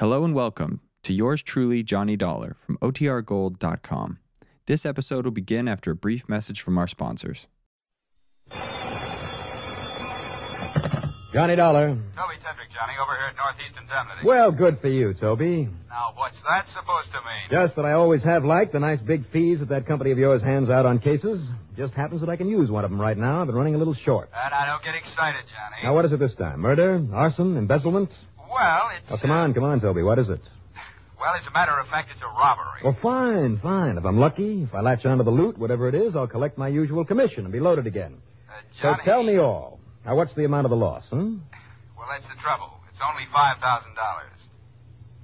Hello and welcome to yours truly, Johnny Dollar from OTRGold.com. This episode will begin after a brief message from our sponsors. Johnny Dollar. Toby Tetrick, Johnny, over here at Northeast Indemnity. Well, good for you, Toby. Now, what's that supposed to mean? Just that I always have liked the nice big fees that that company of yours hands out on cases. Just happens that I can use one of them right now. I've been running a little short. And I don't get excited, Johnny. Now, what is it this time? Murder? Arson? Embezzlement? Well, it's. Oh, come uh, on, come on, Toby. What is it? Well, as a matter of fact, it's a robbery. Well, fine, fine. If I'm lucky, if I latch onto the loot, whatever it is, I'll collect my usual commission and be loaded again. Uh, So tell me all. Now, what's the amount of the loss, hmm? Well, that's the trouble. It's only $5,000.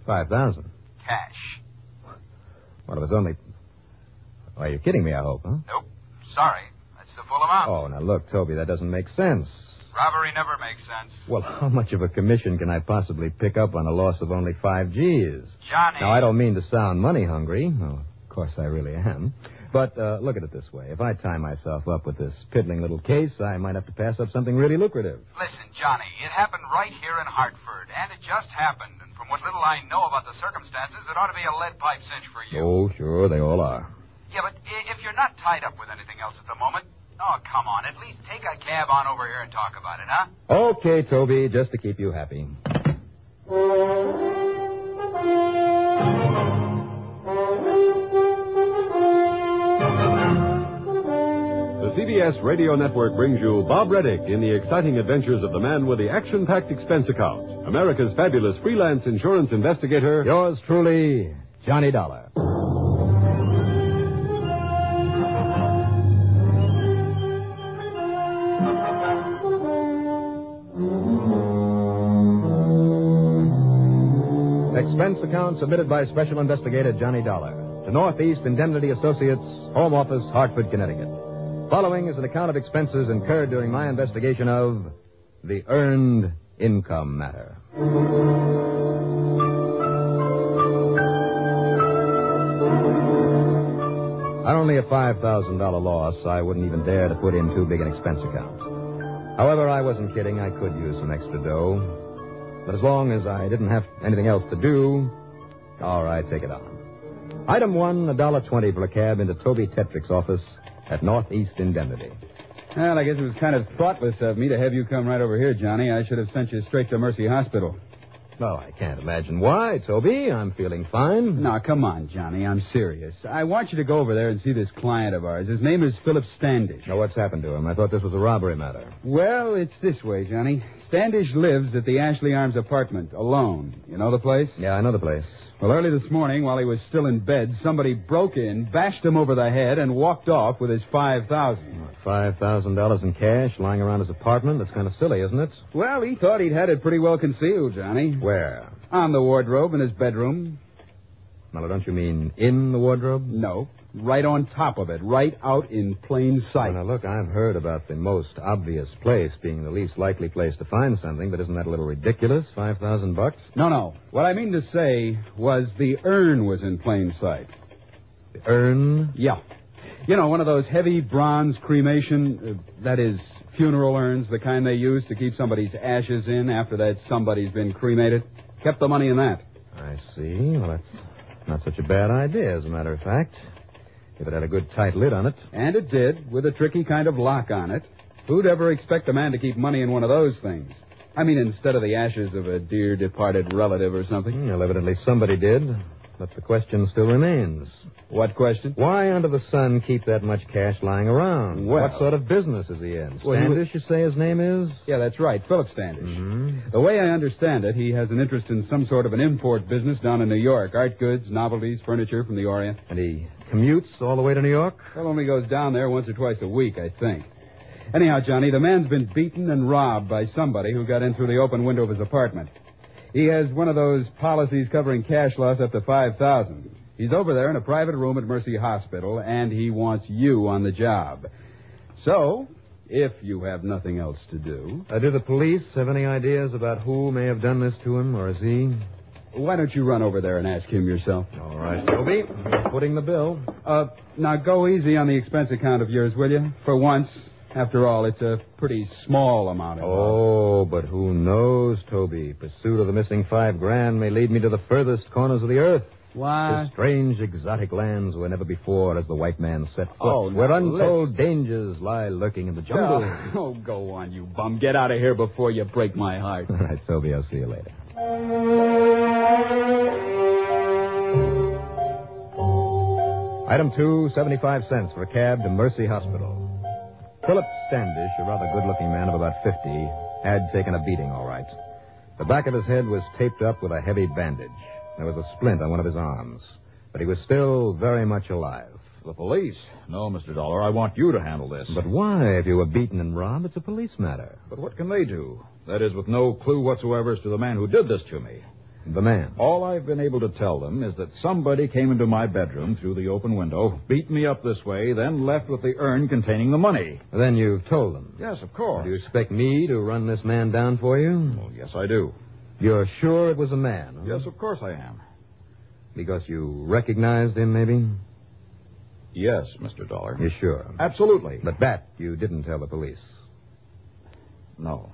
Five thousand. Cash. Well, if it's only... Why, you're kidding me, I hope, huh? Nope. Sorry. That's the full amount. Oh, now look, Toby, that doesn't make sense. Robbery never makes sense. Well, how much of a commission can I possibly pick up on a loss of only five G's? Johnny. Now, I don't mean to sound money hungry. Oh, of course, I really am. But uh, look at it this way. If I tie myself up with this piddling little case, I might have to pass up something really lucrative. Listen, Johnny, it happened right here in Hartford, and it just happened. And from what little I know about the circumstances, it ought to be a lead pipe cinch for you. Oh, sure, they all are. Yeah, but if you're not tied up with anything else at the moment, oh, come on. At least take a cab on over here and talk about it, huh? Okay, Toby, just to keep you happy. The CBS Radio Network brings you Bob Readick in the exciting adventures of the man with the action packed expense account, America's fabulous freelance insurance investigator. Yours truly, Johnny Dollar. Submitted by Special Investigator Johnny Dollar to Northeast Indemnity Associates, Home Office, Hartford, Connecticut. Following is an account of expenses incurred during my investigation of the earned income matter. On only a $5,000 loss, I wouldn't even dare to put in too big an expense account. However, I wasn't kidding. I could use some extra dough. But as long as I didn't have anything else to do, all right, take it on. Item one, a dollar twenty for a cab into Toby Tetrick's office at Northeast Indemnity. Well, I guess it was kind of thoughtless of me to have you come right over here, Johnny. I should have sent you straight to Mercy Hospital. Oh, I can't imagine why, Toby. I'm feeling fine. Now, come on, Johnny. I'm serious. I want you to go over there and see this client of ours. His name is Philip Standish. Now, what's happened to him? I thought this was a robbery matter. Well, it's this way, Johnny. Standish lives at the Ashley Arms apartment alone. You know the place? Yeah, I know the place. Well, early this morning, while he was still in bed, somebody broke in, bashed him over the head, and walked off with his five thousand. Five thousand dollars in cash lying around his apartment. That's kind of silly, isn't it? Well, he thought he'd had it pretty well concealed, Johnny. Where? On the wardrobe in his bedroom. Now, don't you mean in the wardrobe? No, right on top of it, right out in plain sight. Now, look, I've heard about the most obvious place being the least likely place to find something, but isn't that a little ridiculous? Five thousand bucks? No, no. What I mean to say was the urn was in plain sight. The urn? Yeah. You know, one of those heavy bronze cremation, uh, that is, funeral urns, the kind they use to keep somebody's ashes in after that somebody's been cremated. Kept the money in that. I see. Well, that's not such a bad idea, as a matter of fact. If it had a good tight lid on it. And it did, with a tricky kind of lock on it. Who'd ever expect a man to keep money in one of those things? I mean, instead of the ashes of a dear departed relative or something. Hmm, Well, evidently somebody did. But the question still remains. What question? Why under the sun keep that much cash lying around? Well- what sort of business is he in? Well, Standish, you say his name is? Yeah, that's right, Philip Standish. Mm-hmm. The way I understand it, he has an interest in some sort of an import business down in New York. Art goods, novelties, furniture from the Orient. And he commutes all the way to New York? Well, only goes down there once or twice a week, I think. Anyhow, Johnny, the man's been beaten and robbed by somebody who got in through the open window of his apartment. He has one of those policies covering cash loss up to five thousand. He's over there in a private room at Mercy Hospital, and he wants you on the job. So, if you have nothing else to do, Uh, do the police have any ideas about who may have done this to him, or is he? why don't you run over there and ask him yourself? All right, Toby. Footing the bill. Uh, now go easy on the expense account of yours, will you? For once. After all, it's a pretty small amount of. Oh, but who knows, Toby? Pursuit of the missing five grand may lead me to the furthest corners of the earth. Why? To strange, exotic lands where never before has the white man set foot. Oh, where untold dangers lie lurking in the jungle. Oh, oh, go on, you bum. Get out of here before you break my heart. All right, Toby, I'll see you later. Item two, 75 cents for a cab to Mercy Hospital. Philip Standish, a rather good-looking man of about 50, had taken a beating, all right. The back of his head was taped up with a heavy bandage. There was a splint on one of his arms. But he was still very much alive. The police? No, Mr. Dollar. I want you to handle this. But why? If you were beaten and robbed, it's a police matter. But what can they do? That is, with no clue whatsoever as to the man who did this to me. The man. All I've been able to tell them is that somebody came into my bedroom through the open window, beat me up this way, then left with the urn containing the money. Then you've told them. Yes, of course. Do you expect me to run this man down for you? Well, yes, I do. You're sure it was a man? huh? Yes, of course I am. Because you recognized him, maybe? Yes, Mr. Dollar. You're sure? Absolutely. But that you didn't tell the police. No.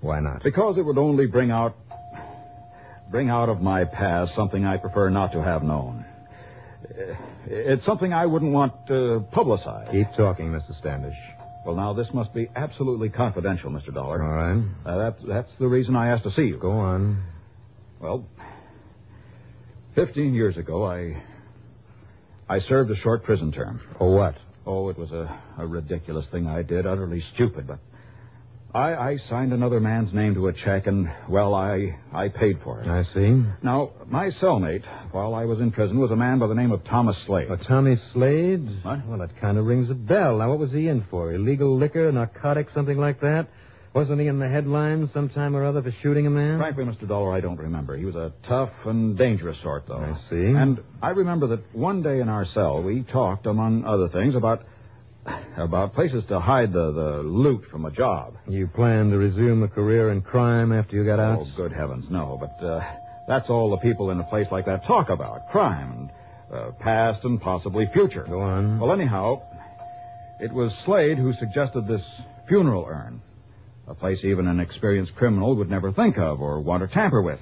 Why not? Because it would only bring out bring out of my past something I prefer not to have known. It's something I wouldn't want to publicize. Keep talking, Mr. Standish. Well, now this must be absolutely confidential, Mr. Dollar. All right. Uh, that, that's the reason I asked to see you. Go on. Well, fifteen years ago, I I served a short prison term. For what? Oh, it was a, a ridiculous thing I did, utterly stupid, but I, I signed another man's name to a check, and well, I I paid for it. I see. Now, my cellmate, while I was in prison, was a man by the name of Thomas Slade. A Tommy Slade? What? Well, that kind of rings a bell. Now, what was he in for? Illegal liquor, narcotics, something like that? Wasn't he in the headlines sometime or other for shooting a man? Frankly, Mr. Dollar, I don't remember. He was a tough and dangerous sort, though. I see. And I remember that one day in our cell, we talked, among other things, about about places to hide the, the loot from a job. You planned to resume a career in crime after you got out? Oh, good heavens, no. But uh, that's all the people in a place like that talk about crime and uh, past and possibly future. Go on. Well, anyhow, it was Slade who suggested this funeral urn, a place even an experienced criminal would never think of or want to tamper with.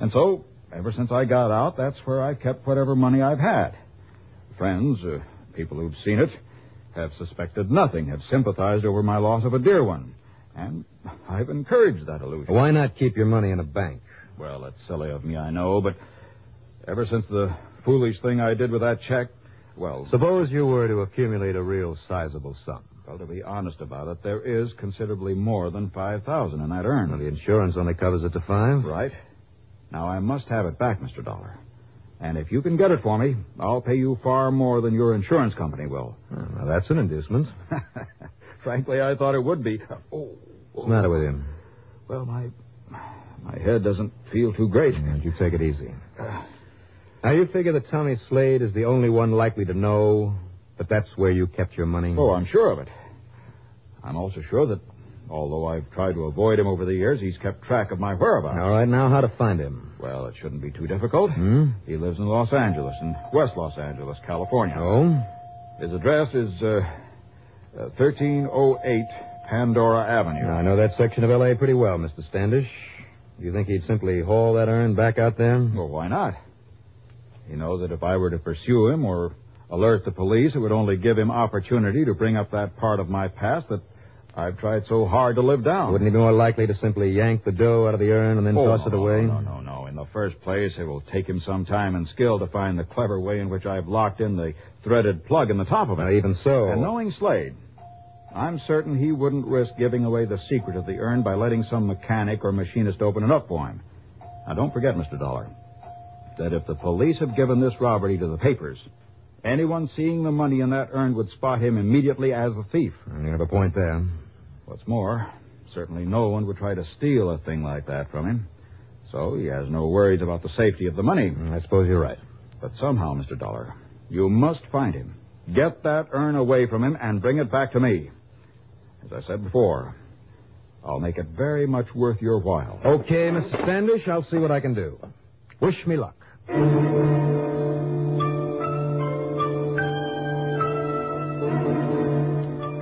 And so, ever since I got out, that's where I kept whatever money I've had. Friends, uh, people who've seen it, have suspected nothing, have sympathized over my loss of a dear one. And I've encouraged that illusion. Why not keep your money in a bank? Well, that's silly of me, I know, but ever since the foolish thing I did with that check, well, Suppose you were to accumulate a real sizable sum. well, to be honest about it, there is considerably more than five thousand in that Well, urn. the insurance only covers it to five. Right. Now I must have it back, Mr. Dollar. And if you can get it for me, I'll pay you far more than your insurance company will. Now, that's an inducement. Frankly, I thought it would be. Oh, What's the matter with him? well, my my head doesn't feel too great. And you take it easy. Now, you figure that Tommy Slade is the only one likely to know that that's where you kept your money? Oh, I'm sure of it. I'm also sure that, although I've tried to avoid him over the years, he's kept track of my whereabouts. All right, now how to find him? Well, it shouldn't be too difficult. Hmm? He lives in Los Angeles, in West Los Angeles, California. Oh? His address is uh, uh, 1308 Pandora Avenue. I know that section of L.A. pretty well, Mr. Standish. You think he'd simply haul that urn back out there? Well, why not? You know that if I were to pursue him or alert the police, it would only give him opportunity to bring up that part of my past that I've tried so hard to live down. Wouldn't he be more likely to simply yank the dough out of the urn and then Oh, toss no, it away? No, no, no, no. In the first place, it will take him some time and skill to find the clever way in which I've locked in the threaded plug in the top of it. Now, even so. And knowing Slade, I'm certain he wouldn't risk giving away the secret of the urn by letting some mechanic or machinist open it up for him. Now, don't forget, Mr. Dollar, that if the police have given this robbery to the papers, anyone seeing the money in that urn would spot him immediately as a thief. You have a point there. What's more, certainly no one would try to steal a thing like that from him. So he has no worries about the safety of the money. Mm, I suppose you're right. But somehow, Mr. Dollar, you must find him. Get that urn away from him and bring it back to me. As I said before, I'll make it very much worth your while. Okay, Mr. Standish, I'll see what I can do. Wish me luck.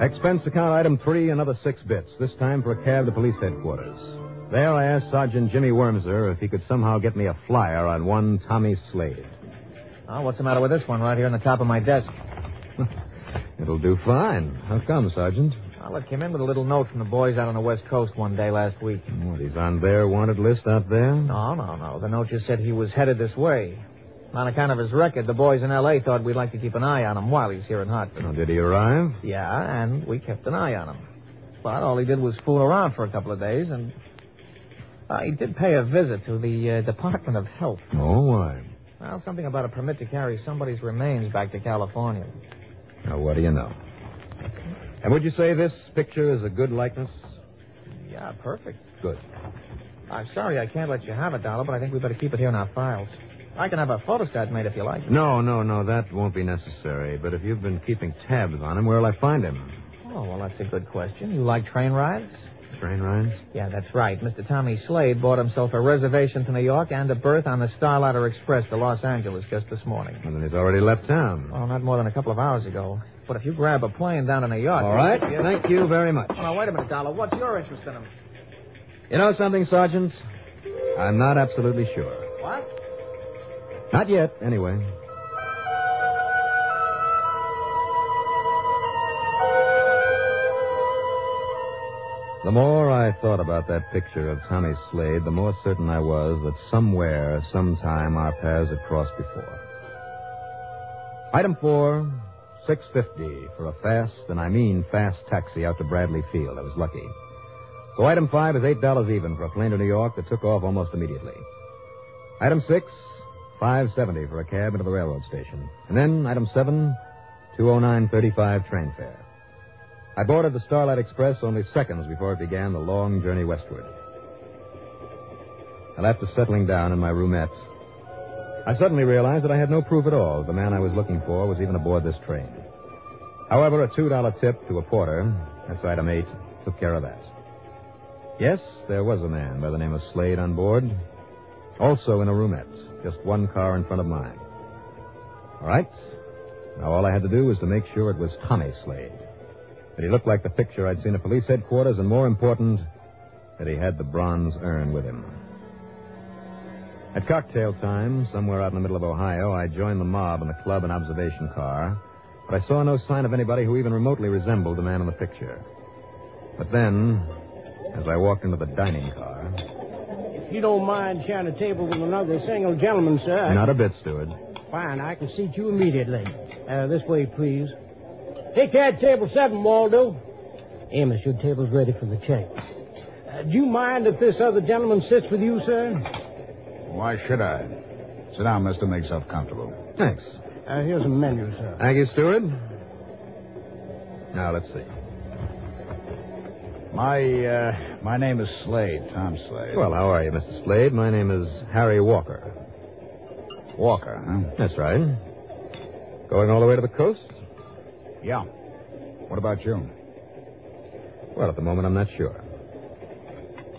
Expense account item three, another six bits, this time for a cab to police headquarters. There I asked Sergeant Jimmy Wormser if he could somehow get me a flyer on one Tommy Slade. Oh, what's the matter with this one right here on the top of my desk? It'll do fine. How come, Sergeant? Ah, well, it came in with a little note from the boys out on the West Coast one day last week. What, he's on their wanted list out there? No, no, no. The note just said he was headed this way. On account of his record, the boys in L.A. thought we'd like to keep an eye on him while he's here in Hartford. Oh, did he arrive? Yeah, and we kept an eye on him. But all he did was fool around for a couple of days, and uh, he did pay a visit to the uh, Department of Health. Oh, why? Well, something about a permit to carry somebody's remains back to California. Now, what do you know? And would you say this picture is a good likeness? Yeah, perfect. Good. I'm sorry I can't let you have it, Dollar, but I think we better keep it here in our files. I can have a photostat made if you like. No, no, no, that won't be necessary. But if you've been keeping tabs on him, where'll I find him? Oh, well, that's a good question. You like train rides? Train rides? Yeah, that's right. Mr. Tommy Slade bought himself a reservation to New York and a berth on the Starlighter Express to Los Angeles just this morning. And then he's already left town. Well, not more than a couple of hours ago. But if you grab a plane down to New York... All right. you- Thank you very much. Oh, now, wait a minute, Dollar. What's your interest in him? You know something, Sergeant? I'm not absolutely sure. Not yet, anyway. The more I thought about that picture of Tommy Slade, the more certain I was that somewhere, sometime, our paths had crossed before. Item four, six fifty for a fast, and I mean fast taxi out to Bradley Field. I was lucky. So item five is eight dollars even for a plane to New York that took off almost immediately. Item six, five seventy for a cab into the railroad station. And then item seven, two oh nine thirty five train fare. I boarded the Starlight Express only seconds before it began the long journey westward. And after settling down in my roomette, I suddenly realized that I had no proof at all that the man I was looking for was even aboard this train. However, a two dollar tip to a porter, that's item eight, took care of that. Yes, there was a man by the name of Slade on board, also in a roomette, just one car in front of mine. All right. Now all I had to do was to make sure it was Tommy Slade. That he looked like the picture I'd seen at police headquarters, and more important, that he had the bronze urn with him. At cocktail time, somewhere out in the middle of Ohio, I joined the mob in the club and observation car, but I saw no sign of anybody who even remotely resembled the man in the picture. But then, as I walked into the dining car, you don't mind sharing a table with another single gentleman, sir. Not a bit, steward. Fine, I can seat you immediately. Uh, this way, please. Take care of table seven, Waldo. Amos, your table's ready for the check. Uh, do you mind if this other gentleman sits with you, sir? Why should I? Sit down, mister. Make yourself comfortable. Thanks. Uh, here's a menu, sir. Thank you, steward. Now, let's see. My, uh, my name is Slade, Tom Slade. Well, how are you, Mr. Slade? My name is Harry Walker. Walker, huh? That's right. Going all the way to the coast? Yeah. What about you? Well, at the moment, I'm not sure.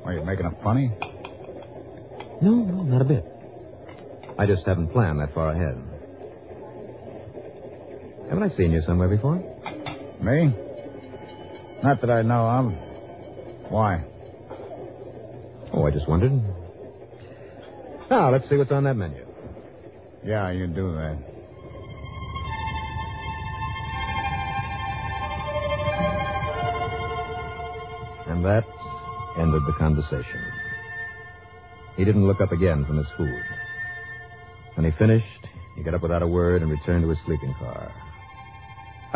Are you making it funny? No, no, not a bit. I just haven't planned that far ahead. Haven't I seen you somewhere before? Me? Not that I know of. Why? Oh, I just wondered. Now, let's see what's on that menu. Yeah, you do that. And that ended the conversation. He didn't look up again from his food. When he finished, he got up without a word and returned to his sleeping car.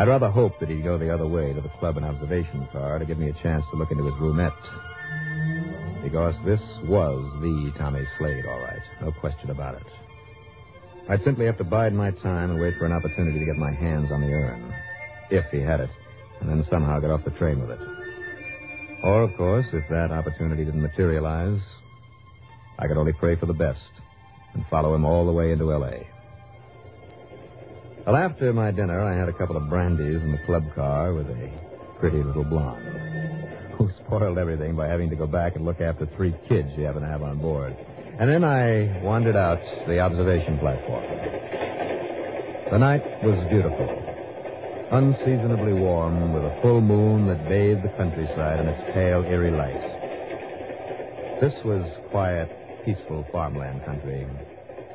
I'd rather hope that he'd go the other way to the club and observation car to give me a chance to look into his roomette. Because this was the Tommy Slade, all right. No question about it. I'd simply have to bide my time and wait for an opportunity to get my hands on the urn. If he had it. And then somehow get off the train with it. Or, of course, if that opportunity didn't materialize, I could only pray for the best and follow him all the way into L.A. Well, after my dinner, I had a couple of brandies in the club car with a pretty little blonde who spoiled everything by having to go back and look after three kids she happened to have on board. And then I wandered out the observation platform. The night was beautiful. unseasonably warm, with a full moon that bathed the countryside in its pale, eerie light. This was quiet, peaceful farmland country.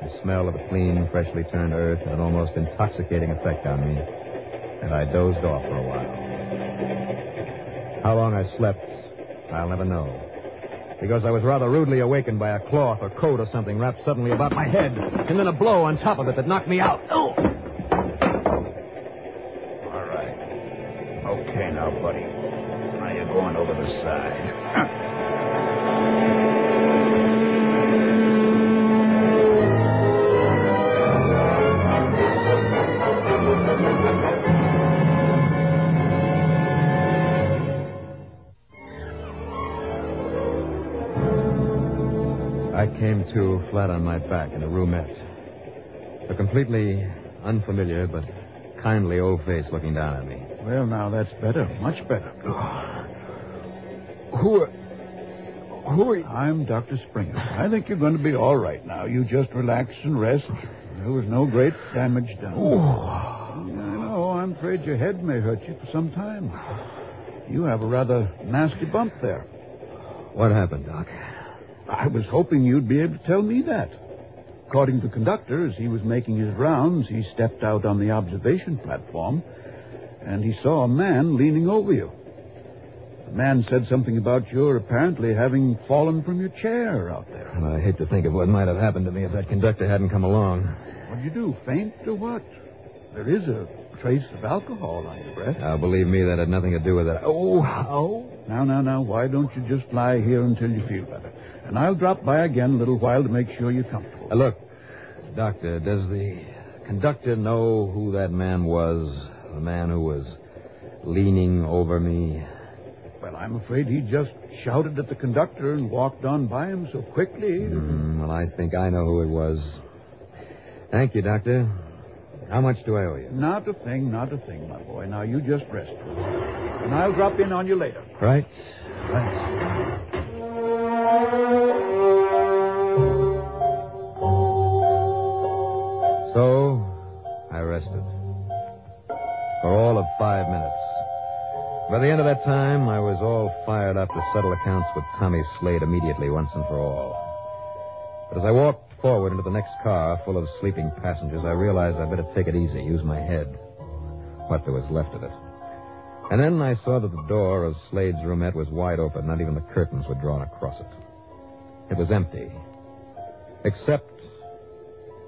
The smell of the clean, freshly turned earth had an almost intoxicating effect on me, and I dozed off for a while. How long I slept, I'll never know. Because I was rather rudely awakened by a cloth or coat or something wrapped suddenly about my head, and then a blow on top of it that knocked me out. Oh! All right. Okay now, buddy. Now you're going over the side. To flat on my back in a roomette. A completely unfamiliar but kindly old face looking down at me. Well, now that's better, much better. Who are. Who are you? I'm Dr. Springer. I think you're going to be all right now. You just relax and rest. There was no great damage done. I know. I'm afraid your head may hurt you for some time. You have a rather nasty bump there. What happened, Doc? I was hoping you'd be able to tell me that. According to the conductor, as he was making his rounds, he stepped out on the observation platform and he saw a man leaning over you. The man said something about your apparently having fallen from your chair out there. I hate to think of what might have happened to me if that conductor hadn't come along. What'd you do? Faint or what? There is a trace of alcohol on your breath. Now, believe me, that had nothing to do with it. Oh, oh. Now, now, now, why don't you just lie here until you feel better? And I'll drop by again a little while to make sure you're comfortable. Uh, look, Doctor, does the conductor know who that man was? The man who was leaning over me? Well, I'm afraid he just shouted at the conductor and walked on by him so quickly. Mm, well, I think I know who it was. Thank you, Doctor. How much do I owe you? Not a thing, not a thing, my boy. Now, you just rest. And I'll drop in on you later. Right. Right. So, I rested. For all of five minutes. By the end of that time, I was all fired up to settle accounts with Tommy Slade immediately, once and for all. But as I walked forward into the next car full of sleeping passengers, I realized I'd better take it easy, use my head. What there was left of it. And then I saw that the door of Slade's roomette was wide open. Not even the curtains were drawn across it. It was empty. Except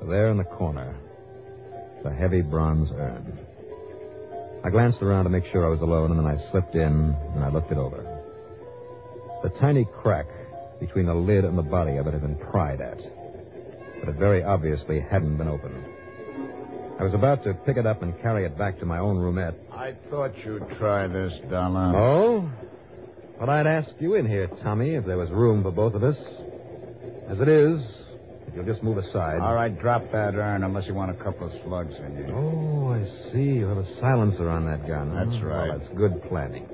there in the corner, the heavy bronze urn. I glanced around to make sure I was alone, and then I slipped in and I looked it over. The tiny crack between the lid and the body of it had been pried at, but it very obviously hadn't been opened. I was about to pick it up and carry it back to my own roomette. I thought you'd try this, Dollar. Oh? Well, I'd ask you in here, Tommy, if there was room for both of us. As it is, if you'll just move aside. All right, drop that urn unless you want a couple of slugs in you. Oh, I see. You have a silencer on that gun. That's hmm. right. Well, that's good planning.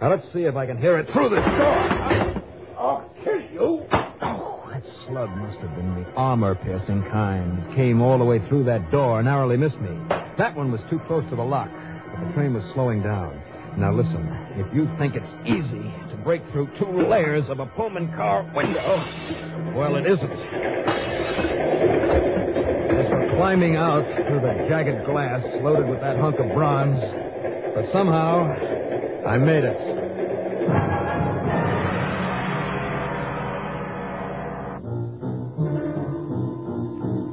Now, let's see if I can hear it through this door. I'll kill you. Slug must have been the armor-piercing kind. It came all the way through that door narrowly missed me. That one was too close to the lock, but the train was slowing down. Now, listen. If you think it's easy to break through two layers of a Pullman car window, well, it isn't. Climbing out through the jagged glass loaded with that hunk of bronze, but somehow I made it.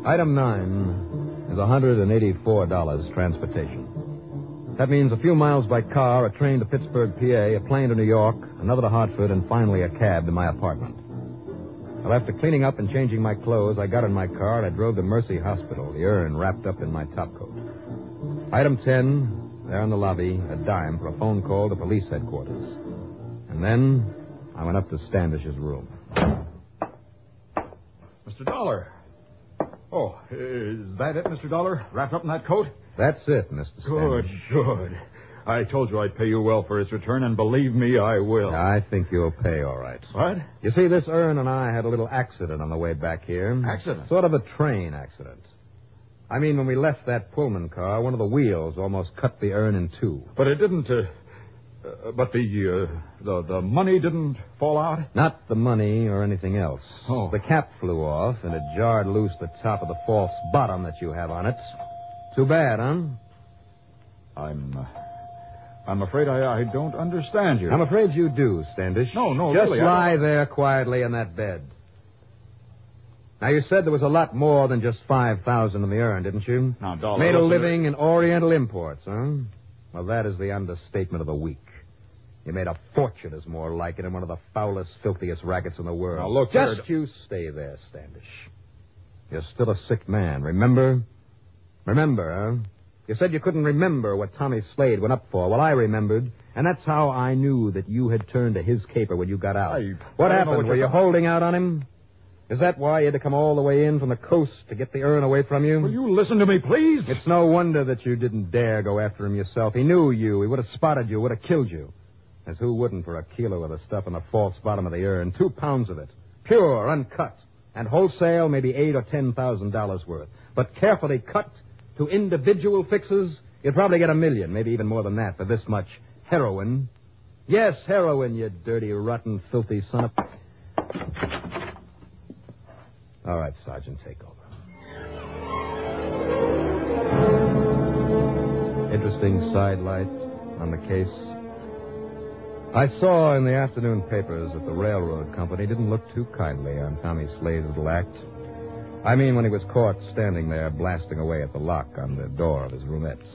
Item nine is $184 transportation. That means a few miles by car, a train to Pittsburgh, PA, a plane to New York, another to Hartford, and finally a cab to my apartment. Well, after cleaning up and changing my clothes, I got in my car and I drove to Mercy Hospital, the urn wrapped up in my topcoat. Item 10, there in the lobby, a dime for a phone call to police headquarters. And then I went up to Standish's room. Mr. Dollar. Oh, is that it, Mr. Dollar? Wrapped up in that coat? That's it, Mr. Good, good. I told you I'd pay you well for its return, and believe me, I will. I think you'll pay all right. What? You see, this urn and I had a little accident on the way back here. Accident? Sort of a train accident. I mean, when we left that Pullman car, one of the wheels almost cut the urn in two. But it didn't. Uh, uh, but the, uh, the the money didn't fall out. Not the money or anything else. Oh. The cap flew off and it jarred loose the top of the false bottom that you have on it. Too bad, huh? I'm. Uh, I'm afraid I, I don't understand you. I'm afraid you do, Standish. No, no, Just really, lie there quietly in that bed. Now, you said there was a lot more than just 5000 in the urn, didn't you? Now, Dollar, Made a living in Oriental imports, huh? Well, that is the understatement of the week. You made a fortune, is more like it, in one of the foulest, filthiest rackets in the world. Now, look Just you stay there, Standish. You're still a sick man, remember? Remember, huh? You said you couldn't remember what Tommy Slade went up for. Well, I remembered, and that's how I knew that you had turned to his caper when you got out. I- what I happened? what Were you holding out on him? Is that why you had to come all the way in from the coast to get the urn away from you? Will you listen to me, please? It's no wonder that you didn't dare go after him yourself. He knew you. He would have spotted you, would have killed you. As who wouldn't for a kilo of the stuff in the false bottom of the urn? Two pounds of it. Pure, uncut. And wholesale, maybe eight or ten thousand dollars worth. But carefully cut to individual fixes, you'd probably get a million, maybe even more than that, for this much heroin. Yes, heroin, you dirty, rotten, filthy son of... All right, Sergeant, take over. Interesting sidelight on the case. I saw in the afternoon papers that the railroad company didn't look too kindly on Tommy Slade's little act. I mean, when he was caught standing there blasting away at the lock on the door of his roomettes.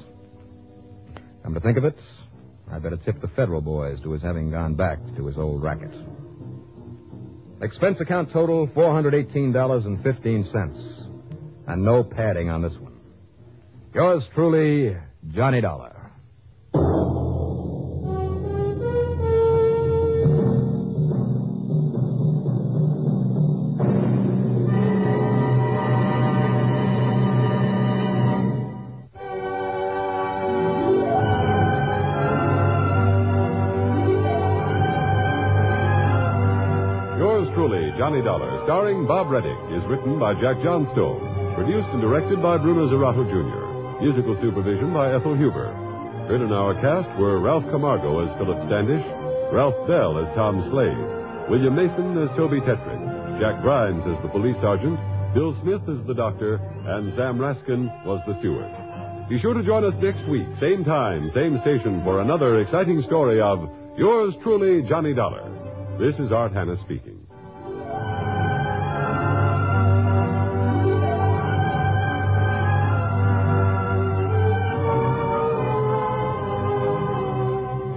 Come to think of it, I better tip the federal boys to his having gone back to his old racket. Expense account total $418.15. And no padding on this one. Yours truly, Johnny Dollar. Johnny Dollar, starring Bob Readick, is written by Jack Johnstone. Produced and directed by Bruno Zirato Jr. Musical supervision by Ethel Huber. Heard in our cast were Ralph Camargo as Philip Standish, Ralph Bell as Tom Slade, William Mason as Toby Tetrick, Jack Grimes as the police sergeant, Bill Smith as the doctor, and Sam Raskin was the steward. Be sure to join us next week, same time, same station, for another exciting story of Yours truly, Johnny Dollar. This is Art Hannes speaking.